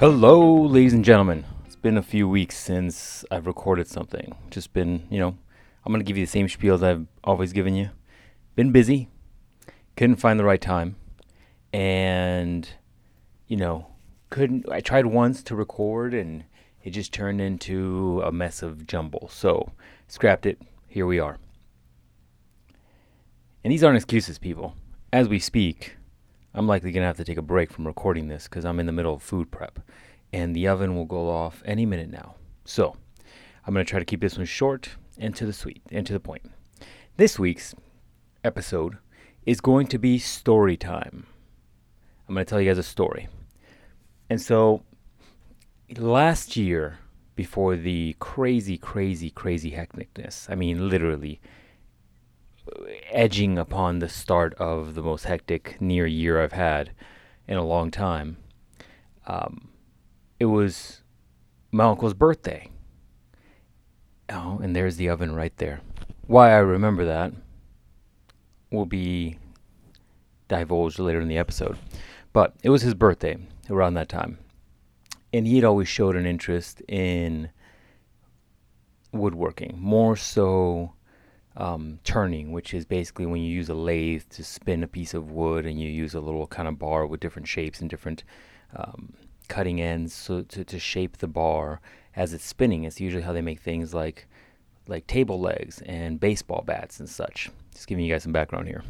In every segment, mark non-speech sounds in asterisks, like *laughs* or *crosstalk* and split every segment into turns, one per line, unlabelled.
Hello, ladies and gentlemen. It's been a few weeks since I've recorded something. Just been, you know, I'm going to give you the same spiels I've always given you. Been busy, couldn't find the right time, and, you know, couldn't. I tried once to record and it just turned into a mess of jumble. So, scrapped it. Here we are. And these aren't excuses, people. As we speak, I'm likely going to have to take a break from recording this because I'm in the middle of food prep. And the oven will go off any minute now. So, I'm going to try to keep this one short and to the sweet and to the point. This week's episode is going to be story time. I'm going to tell you guys a story. And so, last year, before the crazy, crazy, crazy hecticness, I mean, literally edging upon the start of the most hectic near year I've had in a long time, um, it was my uncle's birthday. Oh, and there's the oven right there. Why I remember that will be divulged later in the episode. But it was his birthday around that time. And he had always showed an interest in woodworking, more so um, turning, which is basically when you use a lathe to spin a piece of wood and you use a little kind of bar with different shapes and different um, cutting ends so to, to shape the bar as it's spinning. It's usually how they make things like like table legs and baseball bats and such. Just giving you guys some background here.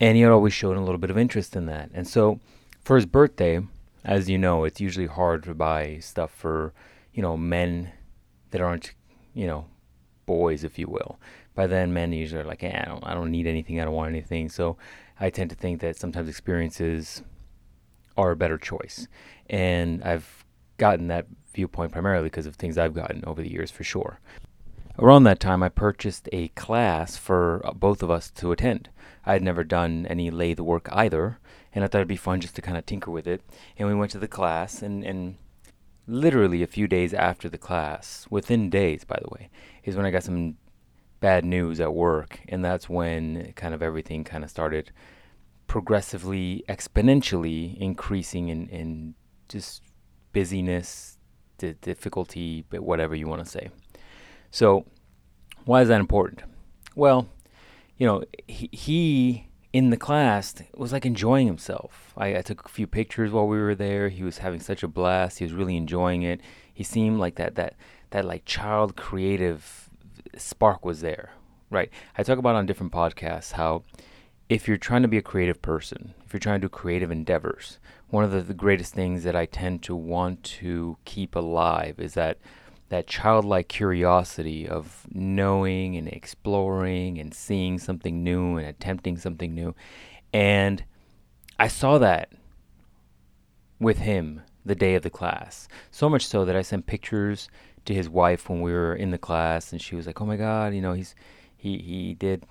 And he had always shown a little bit of interest in that. And so for his birthday, as you know, it's usually hard to buy stuff for, you know, men that aren't, you know, boys, if you will. By then, men usually are like, eh, I don't, I don't need anything, I don't want anything. So I tend to think that sometimes experiences are a better choice. And I've gotten that viewpoint primarily because of things I've gotten over the years, for sure. Around that time, I purchased a class for uh, both of us to attend. I had never done any lathe work either, and I thought it'd be fun just to kind of tinker with it. And we went to the class, and, and literally a few days after the class, within days, by the way, is when I got some bad news at work. And that's when kind of everything kind of started progressively, exponentially increasing in, in just busyness, the difficulty, whatever you want to say. So, why is that important? Well, you know, he, he in the class was like enjoying himself. I, I, took a few pictures while we were there. He was having such a blast. He was really enjoying it. He seemed like that that that like child creative spark was there, right? I talk about on different podcasts how if you're trying to be a creative person, if you're trying to do creative endeavors, one of the, the greatest things that I tend to want to keep alive is that that childlike curiosity of knowing and exploring and seeing something new and attempting something new. And I saw that with him the day of the class. So much so that I sent pictures to his wife when we were in the class and she was like, "Oh my god, you know, he's he he did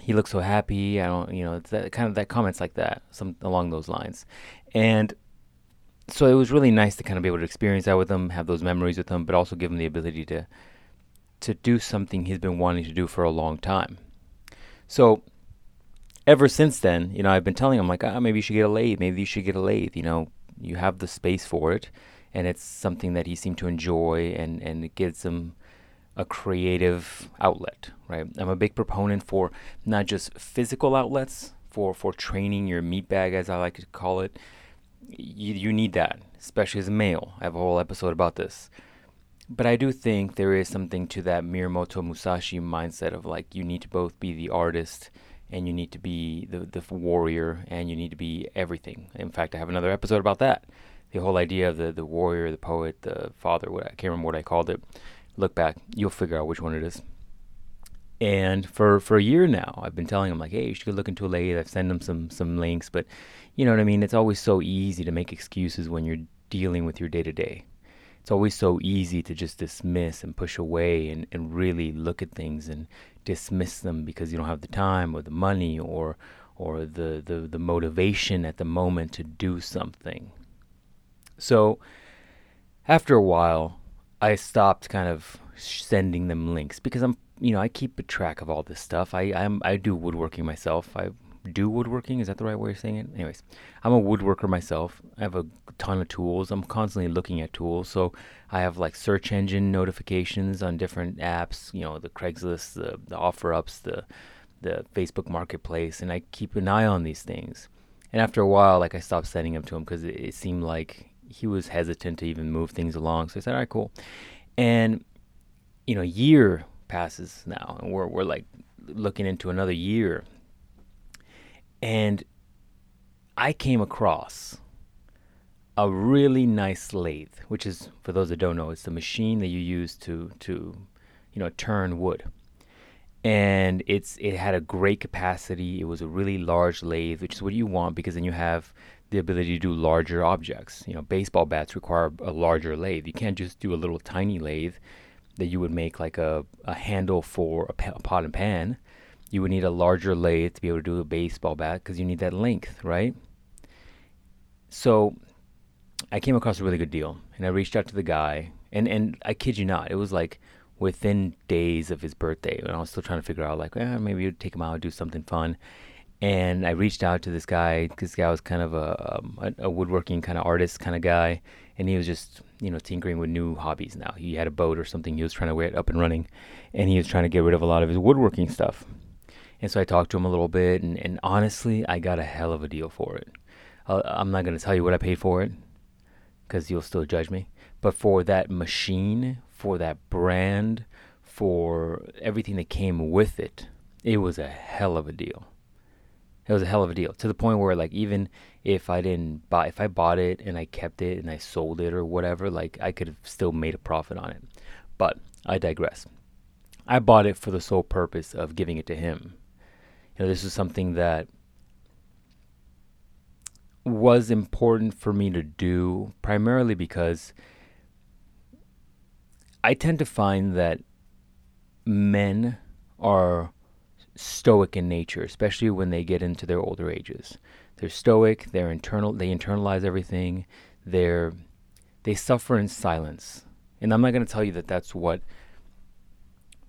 he looks so happy. I don't, you know, it's that kind of that comments like that, some along those lines." And so it was really nice to kind of be able to experience that with him, have those memories with him, but also give him the ability to to do something he's been wanting to do for a long time. So ever since then, you know, I've been telling him like, ah, maybe you should get a lathe. Maybe you should get a lathe. You know, you have the space for it, and it's something that he seemed to enjoy, and and it gives him a creative outlet. Right. I'm a big proponent for not just physical outlets for for training your meat bag, as I like to call it you, you need that, especially as a male. I have a whole episode about this. But I do think there is something to that Miyamoto Musashi mindset of like you need to both be the artist and you need to be the, the warrior and you need to be everything. In fact, I have another episode about that. The whole idea of the, the warrior, the poet, the father, what I can't remember what I called it. Look back, you'll figure out which one it is. And for, for a year now, I've been telling him like, hey, you should go look into a lathe. I've sent him some some links, but you know what I mean. It's always so easy to make excuses when you're dealing with your day to day. It's always so easy to just dismiss and push away and, and really look at things and dismiss them because you don't have the time or the money or or the, the, the motivation at the moment to do something. So after a while, I stopped kind of sending them links because I'm you know, I keep a track of all this stuff. I I'm, I do woodworking myself. I do woodworking. Is that the right way of saying it? Anyways, I'm a woodworker myself. I have a ton of tools. I'm constantly looking at tools. So I have like search engine notifications on different apps. You know, the Craigslist, the, the OfferUps, the the Facebook Marketplace, and I keep an eye on these things. And after a while, like I stopped sending them to him because it, it seemed like he was hesitant to even move things along. So I said, "All right, cool." And you know, a year passes now, and we're we're like looking into another year, and I came across a really nice lathe, which is for those that don't know, it's the machine that you use to to you know turn wood. And it's it had a great capacity. It was a really large lathe, which is what you want because then you have the ability to do larger objects. You know, baseball bats require a larger lathe. You can't just do a little tiny lathe that you would make like a, a handle for a, a pot and pan. You would need a larger lathe to be able to do a baseball bat because you need that length, right? So I came across a really good deal and I reached out to the guy and, and I kid you not, it was like within days of his birthday and I was still trying to figure out like, eh, maybe you'd take him out, and do something fun. And I reached out to this guy. This guy was kind of a, um, a, woodworking kind of artist kind of guy, and he was just you know tinkering with new hobbies. Now he had a boat or something. He was trying to get up and running, and he was trying to get rid of a lot of his woodworking stuff. And so I talked to him a little bit, and, and honestly, I got a hell of a deal for it. Uh, I'm not going to tell you what I paid for it because you'll still judge me. But for that machine, for that brand, for everything that came with it, it was a hell of a deal. It was a hell of a deal to the point where, like, even if I didn't buy, if I bought it and I kept it and I sold it or whatever, like, I could have still made a profit on it. But I digress. I bought it for the sole purpose of giving it to him You know, this is something that was important for me to do primarily because I tend to find that men are stoic in nature, especially when they get into their older ages. They're stoic, they're internal they internalize everything. They're they suffer in silence. And I'm not going to tell you that that's what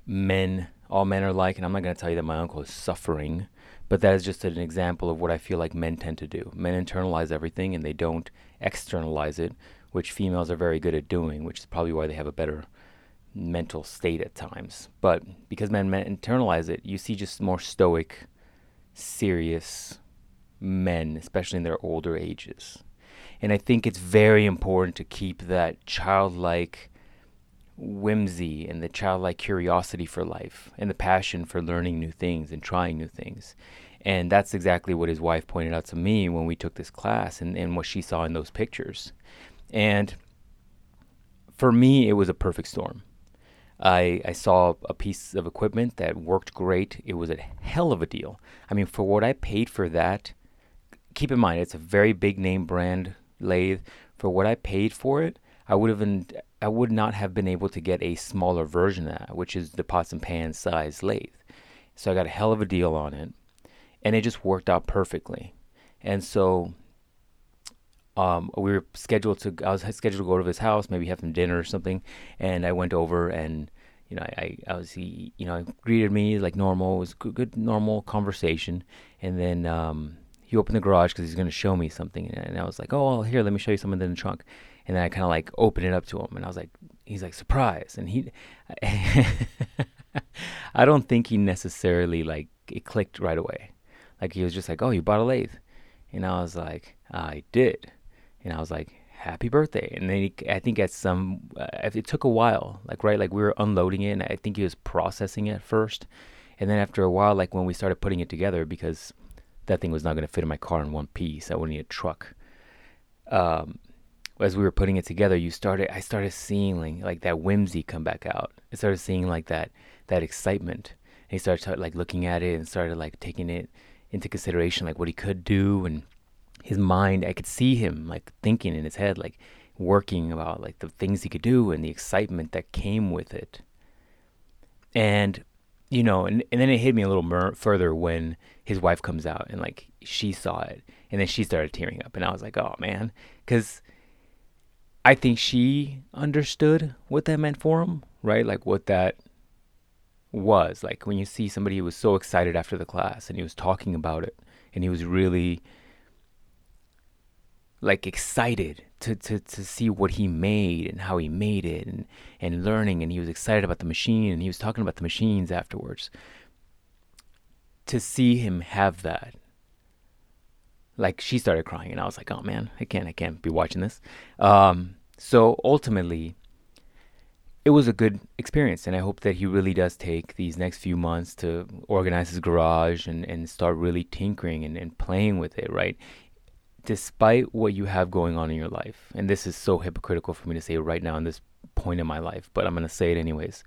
men all men are like, and I'm not going to tell you that my uncle is suffering, but that is just an example of what I feel like men tend to do. Men internalize everything and they don't externalize it, which females are very good at doing, which is probably why they have a better mental state at times. But because men, men internalize it, you see just more stoic, serious men, especially in their older ages. And I think it's very important to keep that childlike whimsy and the childlike curiosity for life and the passion for learning new things and trying new things. And that's exactly what his wife pointed out to me when we took this class and, and what she saw in those pictures. And for me, it was a perfect storm. I, I saw a piece of equipment that worked great. It was a hell of a deal. I mean, for what I paid for that, keep in mind, it's a very big name brand lathe. For what I paid for it, I would have been I would not have been able to get a smaller version of that, which is the pots and pans size lathe. So I got a hell of a deal on it, and it just worked out perfectly. And so um, we were scheduled to I was scheduled to go to his house, maybe have some dinner or something, and I went over and you know I, I was he you know greeted me like normal, it was good, good normal conversation, and then um, he opened the garage because he's going to show me something, and I was like, oh well, here let me show you something in the trunk. And then I kind of like opened it up to him, and I was like, he's like surprise, and he, *laughs* I don't think he necessarily like it clicked right away, like he was just like, oh, you bought a lathe, and I was like, I did, and I was like, happy birthday, and then he, I think at some, uh, it took a while, like right, like we were unloading it, and I think he was processing it first, and then after a while, like when we started putting it together, because that thing was not going to fit in my car in one piece, I would need a truck. Um, as we were putting it together, you started I started seeing like, like that whimsy come back out. I started seeing like that that excitement. And he started like looking at it and started like taking it into consideration, like what he could do and his mind. I could see him like thinking in his head, like working about like the things he could do and the excitement that came with it. And you know, and, and then it hit me a little mer- further when his wife comes out and like she saw it and then she started tearing up and I was like, oh man, because I think she understood what that meant for him, right? Like what that was. Like when you see somebody who was so excited after the class and he was talking about it and he was really like excited to, to, to see what he made and how he made it and, and learning. And he was excited about the machine and he was talking about the machines afterwards. To see him have that like she started crying and i was like oh man i can't i can't be watching this. Um, so ultimately it was a good experience and i hope that he really does take these next few months to organize his garage and, and start really tinkering and, and playing with it right despite what you have going on in your life, and this is so hypocritical for me to say right now in this point in my life, but I'm going to say it anyways.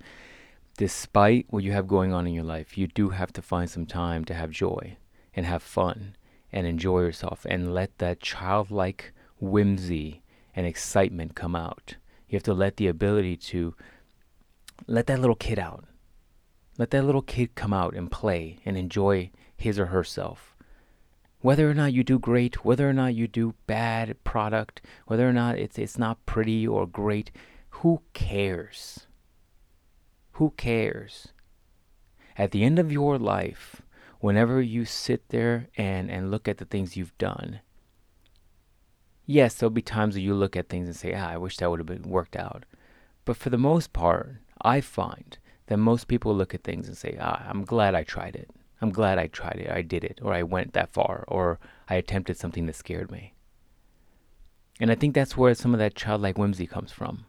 Despite what you have going on in your life, you do have to find some time to have joy and have fun and enjoy yourself and let that childlike whimsy and excitement come out. You have to let the ability to let that little kid out. Let that little kid come out and play and enjoy his or herself whether or not you do great, whether or not you do bad product, whether or not it's it's not pretty or great, who cares? Who cares? At the end of your life, whenever you sit there and, and look at the things you've done, yes, there'll be times where you look at things and say, ah, I wish that would have been worked out. But for the most part, I find that most people look at things and say, ah, I'm glad I tried it. I'm glad I tried it, I did it, or I went that far, or I attempted something that scared me. And I think that's where some of that childlike whimsy comes from.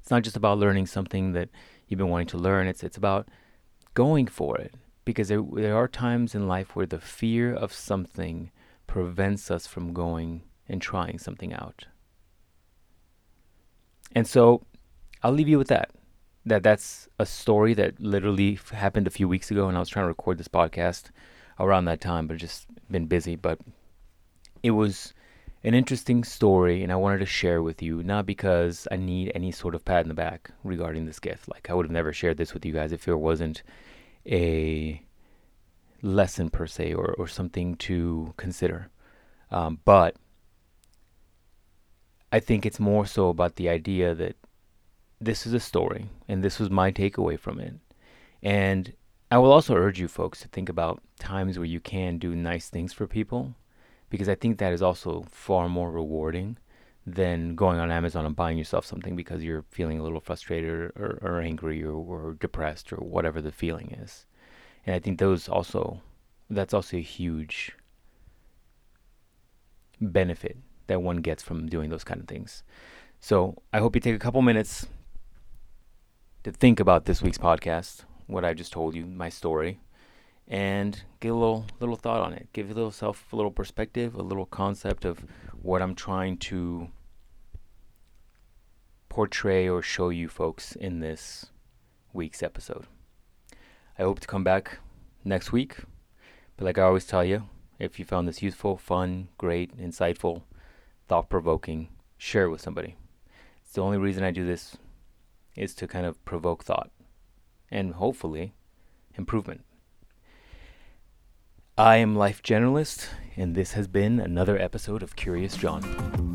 It's not just about learning something that you've been wanting to learn, it's, it's about going for it. Because there, there are times in life where the fear of something prevents us from going and trying something out. And so I'll leave you with that that that's a story that literally happened a few weeks ago, and I was trying to record this podcast around that time, but just been busy. But it was an interesting story, and I wanted to share with you, not because I need any sort of pat in the back regarding this gift. Like I would have never shared this with you guys if it wasn't a lesson per se or, or something to consider. Um, but I think it's more so about the idea that this is a story, and this was my takeaway from it. And I will also urge you folks to think about times where you can do nice things for people, because I think that is also far more rewarding than going on Amazon and buying yourself something because you're feeling a little frustrated or, or angry or, or depressed or whatever the feeling is. And I think those also, that's also a huge benefit that one gets from doing those kind of things. So I hope you take a couple minutes to think about this week's podcast, what I just told you, my story, and get a little little thought on it. Give yourself a little perspective, a little concept of what I'm trying to portray or show you folks in this week's episode. I hope to come back next week. But like I always tell you, if you found this useful, fun, great, insightful, thought provoking, share it with somebody. It's the only reason I do this is to kind of provoke thought and hopefully improvement. I am Life Generalist, and this has been another episode of Curious John.